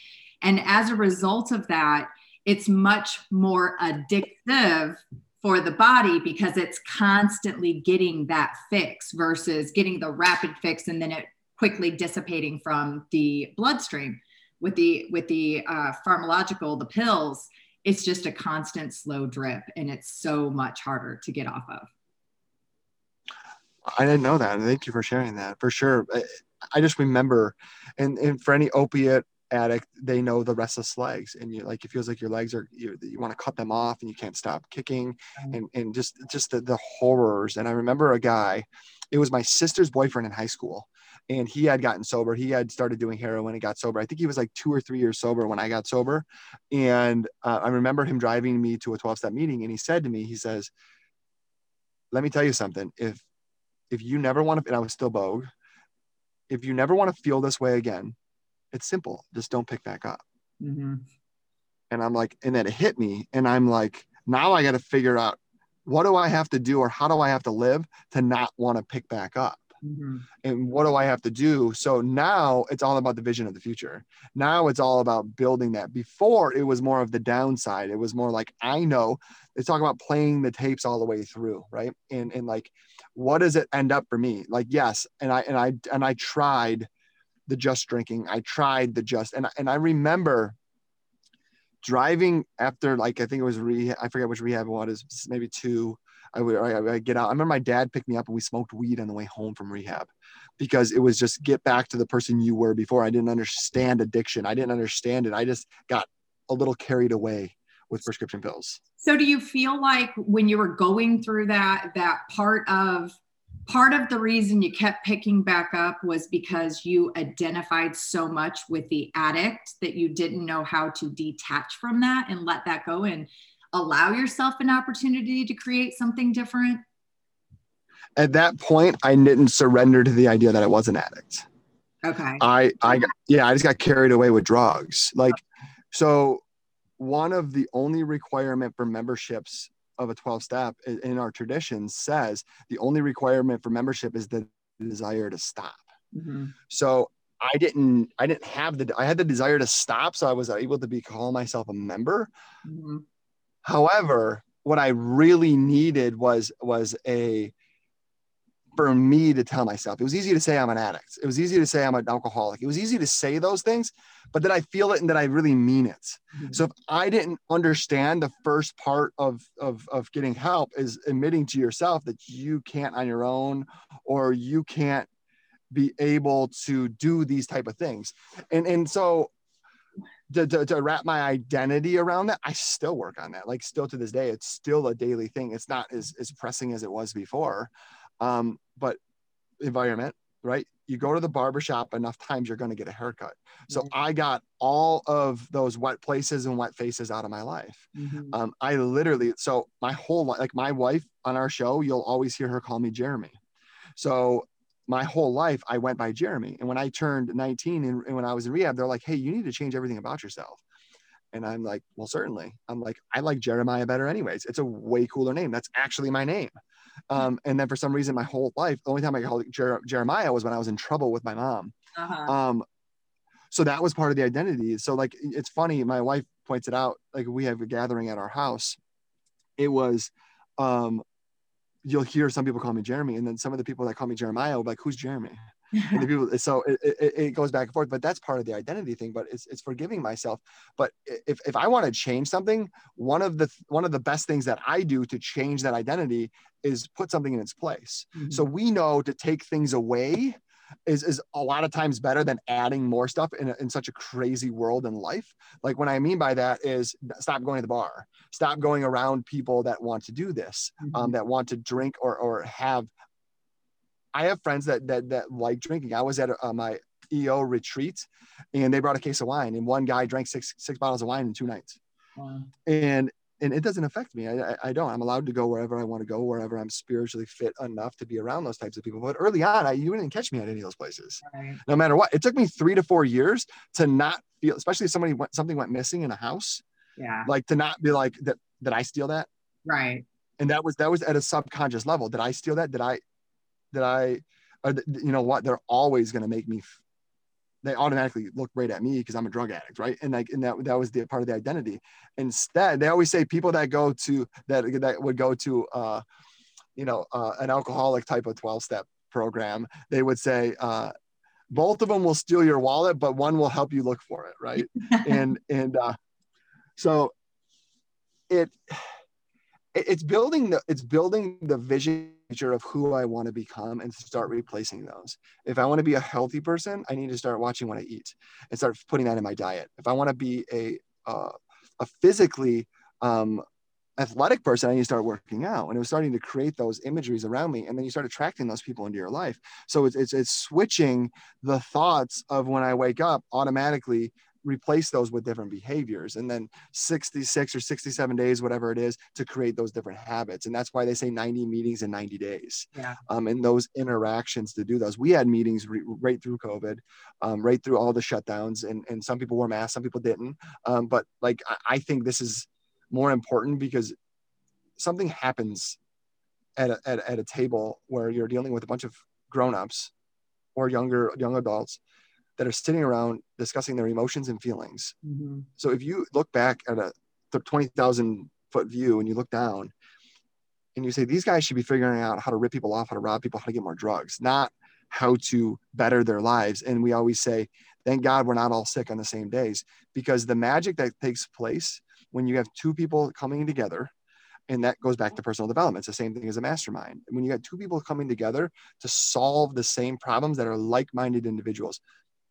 And as a result of that, it's much more addictive for the body because it's constantly getting that fix versus getting the rapid fix and then it quickly dissipating from the bloodstream. With the with the uh, pharmacological the pills it's just a constant slow drip and it's so much harder to get off of. I didn't know that. Thank you for sharing that for sure. I just remember and, and for any opiate addict, they know the restless legs, and you like it feels like your legs are you, you want to cut them off, and you can't stop kicking, and and just just the, the horrors. And I remember a guy, it was my sister's boyfriend in high school, and he had gotten sober. He had started doing heroin and got sober. I think he was like two or three years sober when I got sober. And uh, I remember him driving me to a 12 step meeting and he said to me, he says, let me tell you something. If, if you never want to, and I was still Bogue, if you never want to feel this way again, it's simple. Just don't pick back up. Mm-hmm. And I'm like, and then it hit me. And I'm like, now I got to figure out what do I have to do or how do I have to live to not want to pick back up? Mm-hmm. And what do I have to do? So now it's all about the vision of the future. Now it's all about building that. Before it was more of the downside. It was more like, I know it's talking about playing the tapes all the way through, right? And and like, what does it end up for me? Like, yes, and I and I and I tried the just drinking. I tried the just and and I remember driving after like I think it was rehab. I forget which rehab it was. Maybe two. I would I, I get out. I remember my dad picked me up and we smoked weed on the way home from rehab because it was just get back to the person you were before. I didn't understand addiction. I didn't understand it. I just got a little carried away with prescription pills. So do you feel like when you were going through that that part of part of the reason you kept picking back up was because you identified so much with the addict that you didn't know how to detach from that and let that go and allow yourself an opportunity to create something different? At that point, I didn't surrender to the idea that I was an addict. Okay. I, I, yeah, I just got carried away with drugs. Like, so one of the only requirement for memberships of a 12 step in our tradition says the only requirement for membership is the desire to stop. Mm-hmm. So I didn't I didn't have the I had the desire to stop so I was able to be call myself a member. Mm-hmm. However, what I really needed was was a for me to tell myself. It was easy to say I'm an addict. It was easy to say I'm an alcoholic. It was easy to say those things, but then I feel it and then I really mean it. Mm-hmm. So if I didn't understand the first part of, of, of getting help is admitting to yourself that you can't on your own or you can't be able to do these type of things. And, and so to, to, to, wrap my identity around that, I still work on that. Like still to this day, it's still a daily thing. It's not as, as pressing as it was before. Um, but environment, right? You go to the barbershop enough times, you're going to get a haircut. So mm-hmm. I got all of those wet places and wet faces out of my life. Mm-hmm. Um, I literally, so my whole life, like my wife on our show, you'll always hear her call me Jeremy. So my whole life, I went by Jeremy. And when I turned 19 and, and when I was in rehab, they're like, hey, you need to change everything about yourself. And I'm like, well, certainly. I'm like, I like Jeremiah better, anyways. It's a way cooler name. That's actually my name. Um, and then for some reason, my whole life, the only time I called Jer- Jeremiah was when I was in trouble with my mom. Uh-huh. Um, so that was part of the identity. So like, it's funny. My wife points it out. Like we have a gathering at our house. It was, um, you'll hear some people call me Jeremy, and then some of the people that call me Jeremiah will be like, "Who's Jeremy?" And the [LAUGHS] people so it, it, it, goes back and forth but that's part of the identity thing but it's, it's forgiving myself but if, if i want to change something one of the one of the best things that i do to change that identity is put something in its place mm-hmm. so we know to take things away is, is a lot of times better than adding more stuff in, a, in such a crazy world in life. Like what I mean by that is stop going to the bar, stop going around people that want to do this, um, mm-hmm. um, that want to drink or, or have I have friends that that that like drinking. I was at uh, my EO retreat, and they brought a case of wine, and one guy drank six six bottles of wine in two nights. Wow. And and it doesn't affect me. I, I, don't. I'm allowed to go wherever I want to go, wherever I'm spiritually fit enough to be around those types of people. But early on, I, you didn't catch me at any of those places, right. no matter what. It took me three to four years to not feel, especially if somebody went, something went missing in a house. Yeah. Like to not be like that. Did I steal that? Right. And that was that was at a subconscious level. Did I steal that? Did I that I, or you know what, they're always going to make me, they automatically look right at me because I'm a drug addict, right? And like, and that that was the part of the identity. Instead, they always say people that go to that that would go to, uh, you know, uh, an alcoholic type of 12 step program, they would say, uh, both of them will steal your wallet, but one will help you look for it, right? [LAUGHS] and and uh, so it it's building the it's building the vision of who I want to become and start replacing those. If I want to be a healthy person, I need to start watching what I eat and start putting that in my diet. If I want to be a uh, a physically um, athletic person, I need to start working out. And it was starting to create those imageries around me. And then you start attracting those people into your life. So it's, it's, it's switching the thoughts of when I wake up automatically replace those with different behaviors and then 66 or 67 days whatever it is to create those different habits and that's why they say 90 meetings in 90 days yeah. um, and those interactions to do those we had meetings re- right through covid um, right through all the shutdowns and, and some people wore masks some people didn't um, but like I, I think this is more important because something happens at a, at, at a table where you're dealing with a bunch of grown-ups or younger young adults that are sitting around discussing their emotions and feelings. Mm-hmm. So if you look back at a 20,000 foot view and you look down and you say, these guys should be figuring out how to rip people off, how to rob people, how to get more drugs, not how to better their lives. And we always say, thank God we're not all sick on the same days because the magic that takes place when you have two people coming together and that goes back to personal development it's the same thing as a mastermind when you got two people coming together to solve the same problems that are like-minded individuals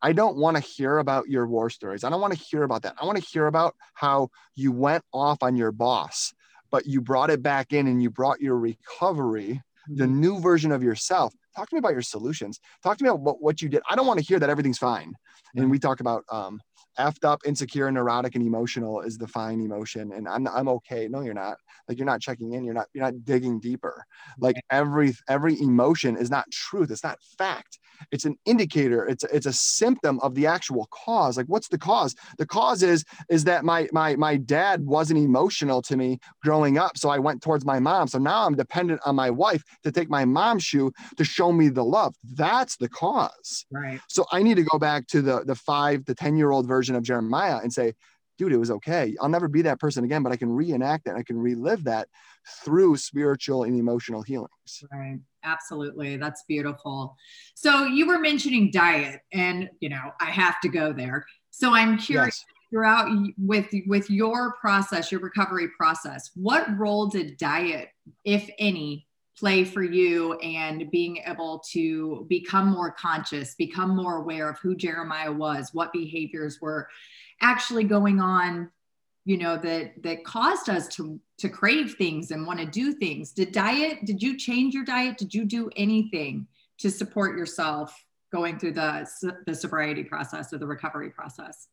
I don't want to hear about your war stories. I don't want to hear about that. I want to hear about how you went off on your boss, but you brought it back in and you brought your recovery, the mm-hmm. new version of yourself. Talk to me about your solutions. Talk to me about what, what you did. I don't want to hear that everything's fine. And we talk about um, effed up, insecure, neurotic, and emotional is the fine emotion. And I'm I'm okay. No, you're not. Like you're not checking in. You're not you're not digging deeper. Like every every emotion is not truth. It's not fact. It's an indicator. It's it's a symptom of the actual cause. Like what's the cause? The cause is is that my my my dad wasn't emotional to me growing up, so I went towards my mom. So now I'm dependent on my wife to take my mom's shoe to show me the love. That's the cause. Right. So I need to go back to the the five to ten year old version of Jeremiah and say, dude, it was okay. I'll never be that person again, but I can reenact that. I can relive that through spiritual and emotional healings. Right. Absolutely. That's beautiful. So you were mentioning diet and, you know, I have to go there. So I'm curious yes. throughout with, with your process, your recovery process, what role did diet, if any, play for you and being able to become more conscious, become more aware of who Jeremiah was, what behaviors were actually going on, you know, that that caused us to to crave things and want to do things. Did diet, did you change your diet? Did you do anything to support yourself going through the the sobriety process or the recovery process?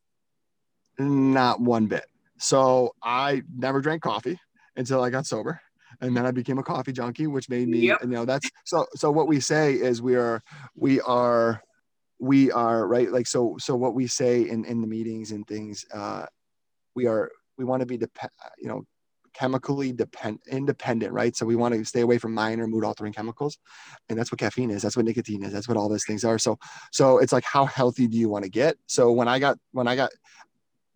Not one bit. So I never drank coffee until I got sober and then I became a coffee junkie, which made me, yep. you know, that's so. So what we say is we are, we are, we are right. Like so, so what we say in in the meetings and things, uh, we are, we want to be depend, you know, chemically depend independent, right? So we want to stay away from minor mood altering chemicals, and that's what caffeine is. That's what nicotine is. That's what all those things are. So, so it's like how healthy do you want to get? So when I got when I got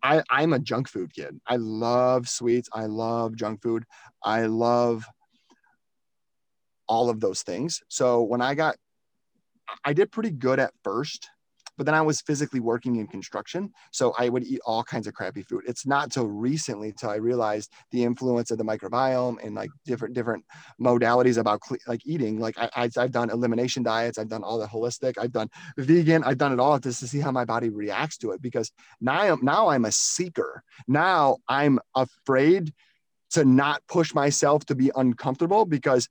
I, I'm a junk food kid. I love sweets. I love junk food. I love all of those things. So when I got, I did pretty good at first but then I was physically working in construction. So I would eat all kinds of crappy food. It's not till recently till I realized the influence of the microbiome and like different, different modalities about like eating. Like I, I've done elimination diets. I've done all the holistic, I've done vegan. I've done it all just to see how my body reacts to it because now I'm, now I'm a seeker. Now I'm afraid to not push myself to be uncomfortable because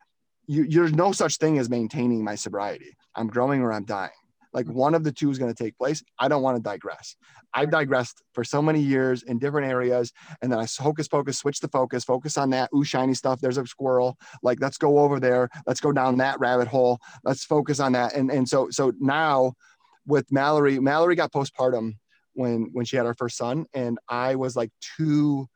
you, there's no such thing as maintaining my sobriety. I'm growing or I'm dying. Like mm-hmm. one of the two is going to take place. I don't want to digress. I've digressed for so many years in different areas. And then I hocus pocus, switch the focus, focus on that. Ooh, shiny stuff. There's a squirrel. Like, let's go over there. Let's go down that rabbit hole. Let's focus on that. And, and so, so now with Mallory, Mallory got postpartum when, when she had our first son. And I was like two,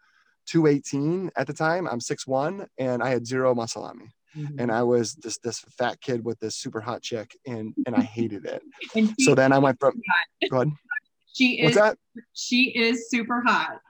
218 at the time. I'm six one, and I had zero muscle on me. Mm-hmm. And I was this this fat kid with this super hot chick, and and I hated it. [LAUGHS] so then I went from. Go ahead. [LAUGHS] She is. What's that? She is super hot.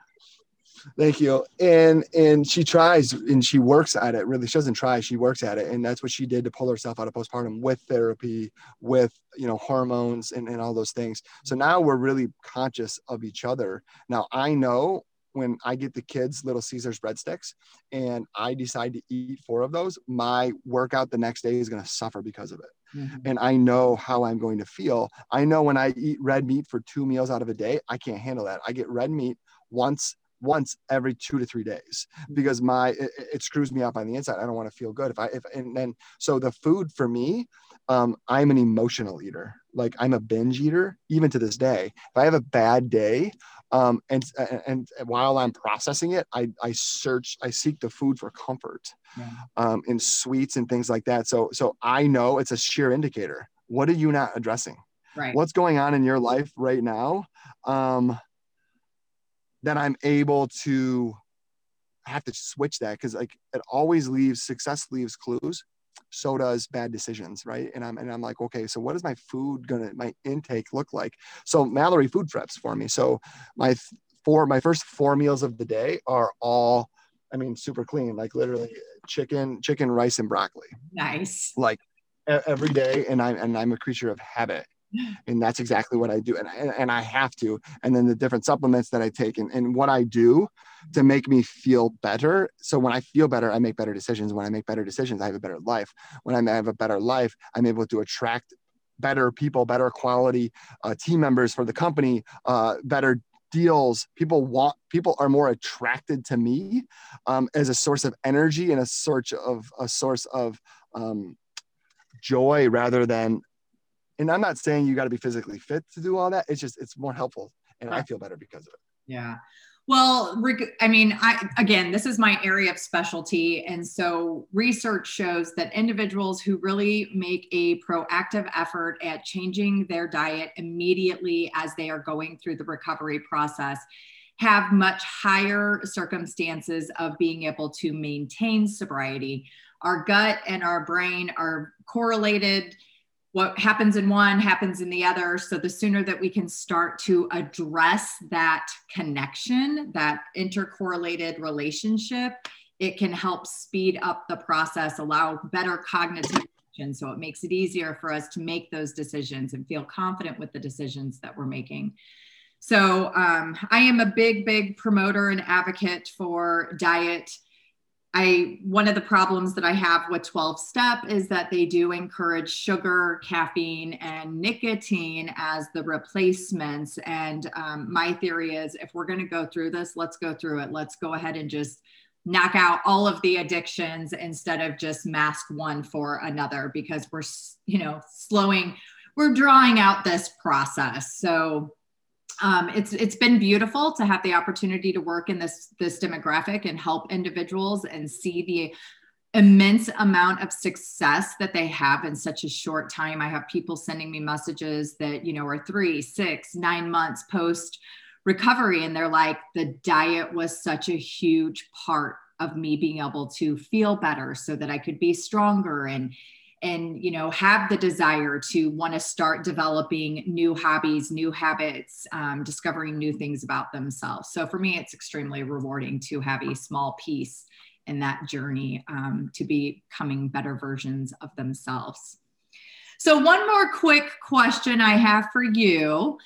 Thank you. And and she tries and she works at it. Really, she doesn't try. She works at it, and that's what she did to pull herself out of postpartum with therapy, with you know hormones and and all those things. So now we're really conscious of each other. Now I know when I get the kids Little Caesars breadsticks and I decide to eat four of those, my workout the next day is going to suffer because of it. Mm-hmm. And I know how I'm going to feel. I know when I eat red meat for two meals out of a day, I can't handle that. I get red meat once once every two to three days because my it, it, screws me up on the inside. I don't want to feel good if I if and then so the food for me, um, I'm an emotional eater. Like I'm a binge eater even to this day. If I have a bad day, um, and and while I'm processing it, I I search I seek the food for comfort, yeah. um, in sweets and things like that. So so I know it's a sheer indicator. What are you not addressing? Right. What's going on in your life right now? Um, then I'm able to have to switch that because like it always leaves success leaves clues so does bad decisions right? And i'm and i'm like okay so what is my food gonna my intake look like? So mallory food preps for me. So my four my first four meals of the day are all i mean super clean like literally chicken chicken rice and broccoli. Nice. Like every day and i'm and i'm a creature of habit and that's exactly what i do and, and, and i have to and then the different supplements that i take and, and what i do to make me feel better. So when i feel better i make better decisions. When i make better decisions i have a better life. When i have a better life i'm able to attract better people better quality uh, team members for the company uh, better deals. People want people are more attracted to me um, as a source of energy and a source of a source of um, joy rather than and I'm not saying you got to be physically fit to do all that. It's just it's more helpful, and right. I feel better because of it. Yeah. Well, I mean, I again, this is my area of specialty, and so research shows that individuals who really make a proactive effort at changing their diet immediately as they are going through the recovery process have much higher circumstances of being able to maintain sobriety. Our gut and our brain are correlated what happens in one happens in the other. So the sooner that we can start to address that connection, that intercorrelated relationship, it can help speed up the process, allow better cognitive action. So it makes it easier for us to make those decisions and feel confident with the decisions that we're making. So um, I am a big, big promoter and advocate for diet I one of the problems that I have with 12 step is that they do encourage sugar, caffeine, and nicotine as the replacements. And um, my theory is if we're going to go through this, let's go through it. Let's go ahead and just knock out all of the addictions instead of just mask one for another because we're you know slowing we're drawing out this process so um, it's it's been beautiful to have the opportunity to work in this this demographic and help individuals and see the immense amount of success that they have in such a short time. I have people sending me messages that you know are three, six, nine months post recovery, and they're like, the diet was such a huge part of me being able to feel better, so that I could be stronger and and you know have the desire to want to start developing new hobbies new habits um, discovering new things about themselves. So for me it's extremely rewarding to have a small piece in that journey um, to becoming better versions of themselves. So one more quick question i have for you.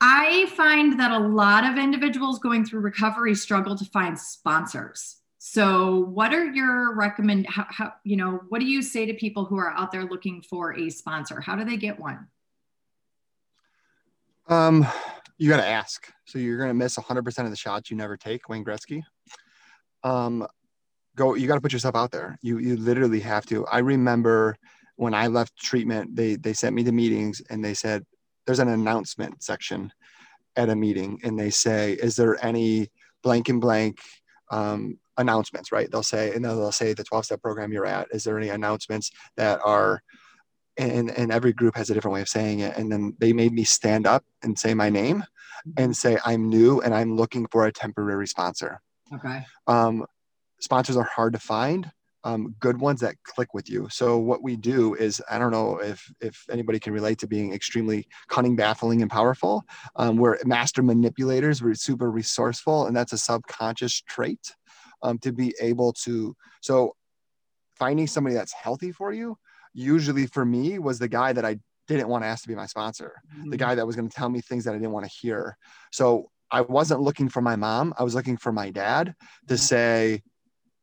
I find that a lot of individuals going through recovery struggle to find sponsors so, what are your recommend? How, how, you know what do you say to people who are out there looking for a sponsor? How do they get one? Um, you got to ask. So you're going to miss 100% of the shots you never take, Wayne Gretzky. Um, go. You got to put yourself out there. You you literally have to. I remember when I left treatment, they they sent me to meetings and they said there's an announcement section at a meeting, and they say, "Is there any blank and blank?" Um, announcements, right? They'll say, and they'll say the 12 step program you're at, is there any announcements that are, and, and every group has a different way of saying it. And then they made me stand up and say my name and say, I'm new and I'm looking for a temporary sponsor. Okay. Um, sponsors are hard to find. Um, good ones that click with you. So what we do is, I don't know if if anybody can relate to being extremely cunning, baffling, and powerful. Um, we're master manipulators. We're super resourceful, and that's a subconscious trait um, to be able to so finding somebody that's healthy for you usually for me was the guy that i didn't want to ask to be my sponsor mm-hmm. the guy that was going to tell me things that i didn't want to hear so i wasn't looking for my mom i was looking for my dad to mm-hmm. say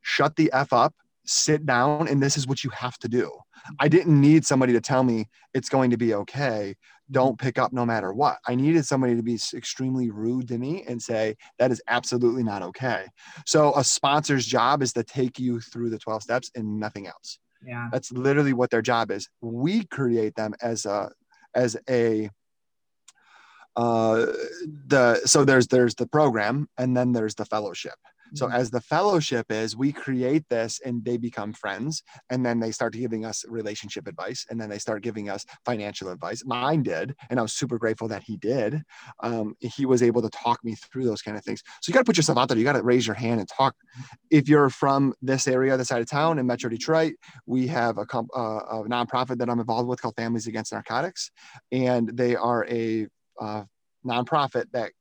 shut the f up sit down and this is what you have to do i didn't need somebody to tell me it's going to be okay don't pick up no matter what. I needed somebody to be extremely rude to me and say, that is absolutely not okay. So a sponsor's job is to take you through the 12 steps and nothing else. Yeah. That's literally what their job is. We create them as a, as a, uh the so there's there's the program and then there's the fellowship so mm-hmm. as the fellowship is, we create this and they become friends. And then they start giving us relationship advice. And then they start giving us financial advice. Mine did. And I was super grateful that he did. Um, he was able to talk me through those kind of things. So you got to put yourself out there. You got to raise your hand and talk. If you're from this area, this side of town in Metro Detroit, we have a, comp, uh, a nonprofit that I'm involved with called Families Against Narcotics. And they are a uh, nonprofit that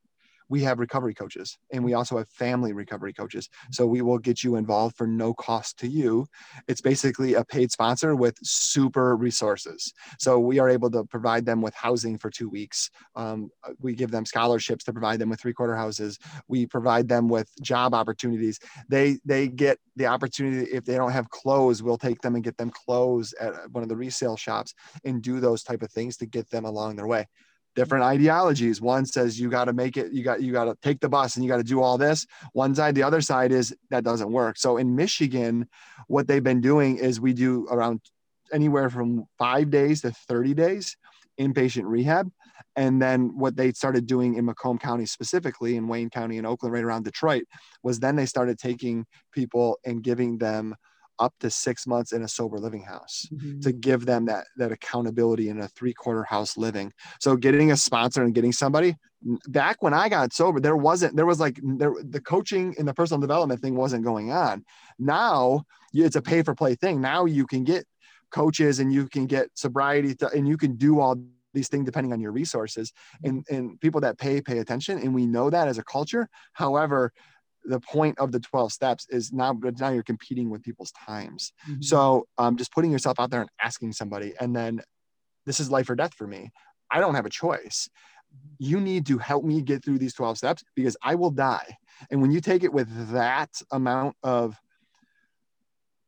we have recovery coaches and we also have family recovery coaches. So we will get you involved for no cost to you. It's basically a paid sponsor with super resources. So we are able to provide them with housing for two weeks. Um, we give them scholarships to provide them with three quarter houses. We provide them with job opportunities. They they get the opportunity if they don't have clothes, we'll take them and get them clothes at one of the resale shops and do those type of things to get them along their way different ideologies. One says you got to make it, you got you got to take the bus and you got to do all this. One side, the other side is that doesn't work. So in Michigan, what they've been doing is we do around anywhere from five days to 30 days inpatient rehab. And then what they started doing in Macomb County specifically, in Wayne County and Oakland, right around Detroit, was then they started taking people and giving them up to six months in a sober living house mm-hmm. to give them that that accountability in a three quarter house living. So getting a sponsor and getting somebody back when i got sober there wasn't there was like there the coaching and the personal development thing wasn't going on. Now it's a pay for play thing. Now you can get coaches and you can get sobriety to, and you can do all these things depending on your resources. And and people that pay pay attention and we know that as a culture. However the point of the 12 steps is now now you're competing with people's times. Mm-hmm. so um, just putting yourself out there and asking somebody and then this is life or death for me. I don't have a choice. You need to help me get through these 12 steps because i will die. And when you take it with that amount of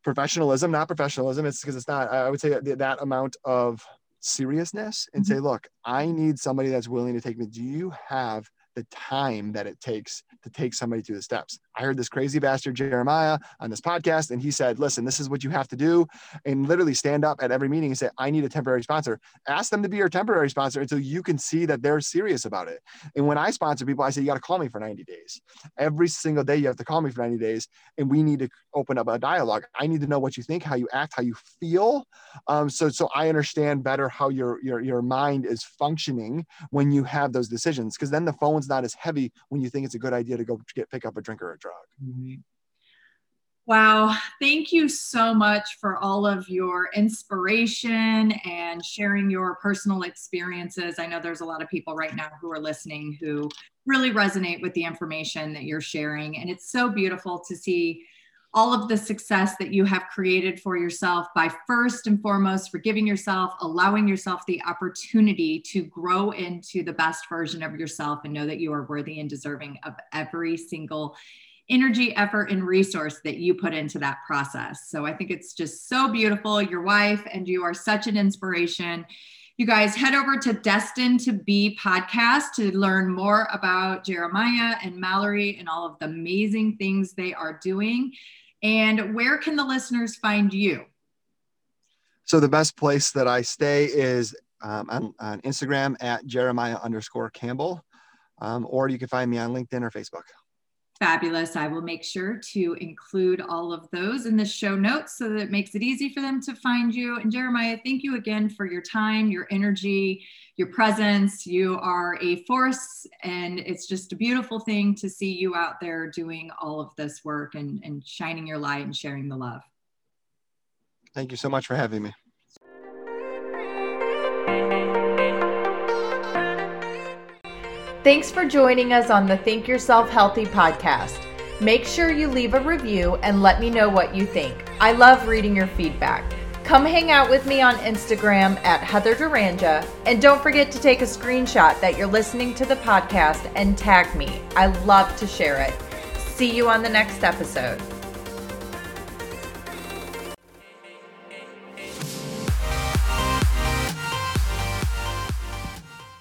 professionalism not professionalism it's because it's not i would say that, amount of seriousness and mm-hmm. say look i need somebody that's willing to take me. Do you have the time that it takes to take somebody through the steps. I heard this crazy bastard Jeremiah on this podcast, and he said, Listen, this is what you have to do. And literally stand up at every meeting and say, I need a temporary sponsor. Ask them to be your temporary sponsor until you can see that they're serious about it. And when I sponsor people, I say, You got to call me for 90 days. Every single day, you have to call me for 90 days. And we need to open up a dialogue. I need to know what you think, how you act, how you feel. Um, so, so I understand better how your, your, your mind is functioning when you have those decisions. Because then the phone's not as heavy when you think it's a good idea to go get pick up a drink or a drug. Wow. Thank you so much for all of your inspiration and sharing your personal experiences. I know there's a lot of people right now who are listening who really resonate with the information that you're sharing. And it's so beautiful to see all of the success that you have created for yourself by first and foremost forgiving yourself, allowing yourself the opportunity to grow into the best version of yourself and know that you are worthy and deserving of every single energy, effort, and resource that you put into that process. So I think it's just so beautiful. Your wife and you are such an inspiration. You guys head over to Destined to Be podcast to learn more about Jeremiah and Mallory and all of the amazing things they are doing. And where can the listeners find you? So the best place that I stay is um, on, on, Instagram at Jeremiah underscore Campbell, um, or you can find me on LinkedIn or Facebook. Fabulous. I will make sure to include all of those in the show notes so that it makes it easy for them to find you. And Jeremiah, thank you again for your time, your energy, your presence. You are a force, and it's just a beautiful thing to see you out there doing all of this work and, and shining your light and sharing the love. Thank you so much for having me. Thanks for joining us on the Think Yourself Healthy podcast. Make sure you leave a review and let me know what you think. I love reading your feedback. Come hang out with me on Instagram at Heather Duranja, and don't forget to take a screenshot that you're listening to the podcast and tag me. I love to share it. See you on the next episode.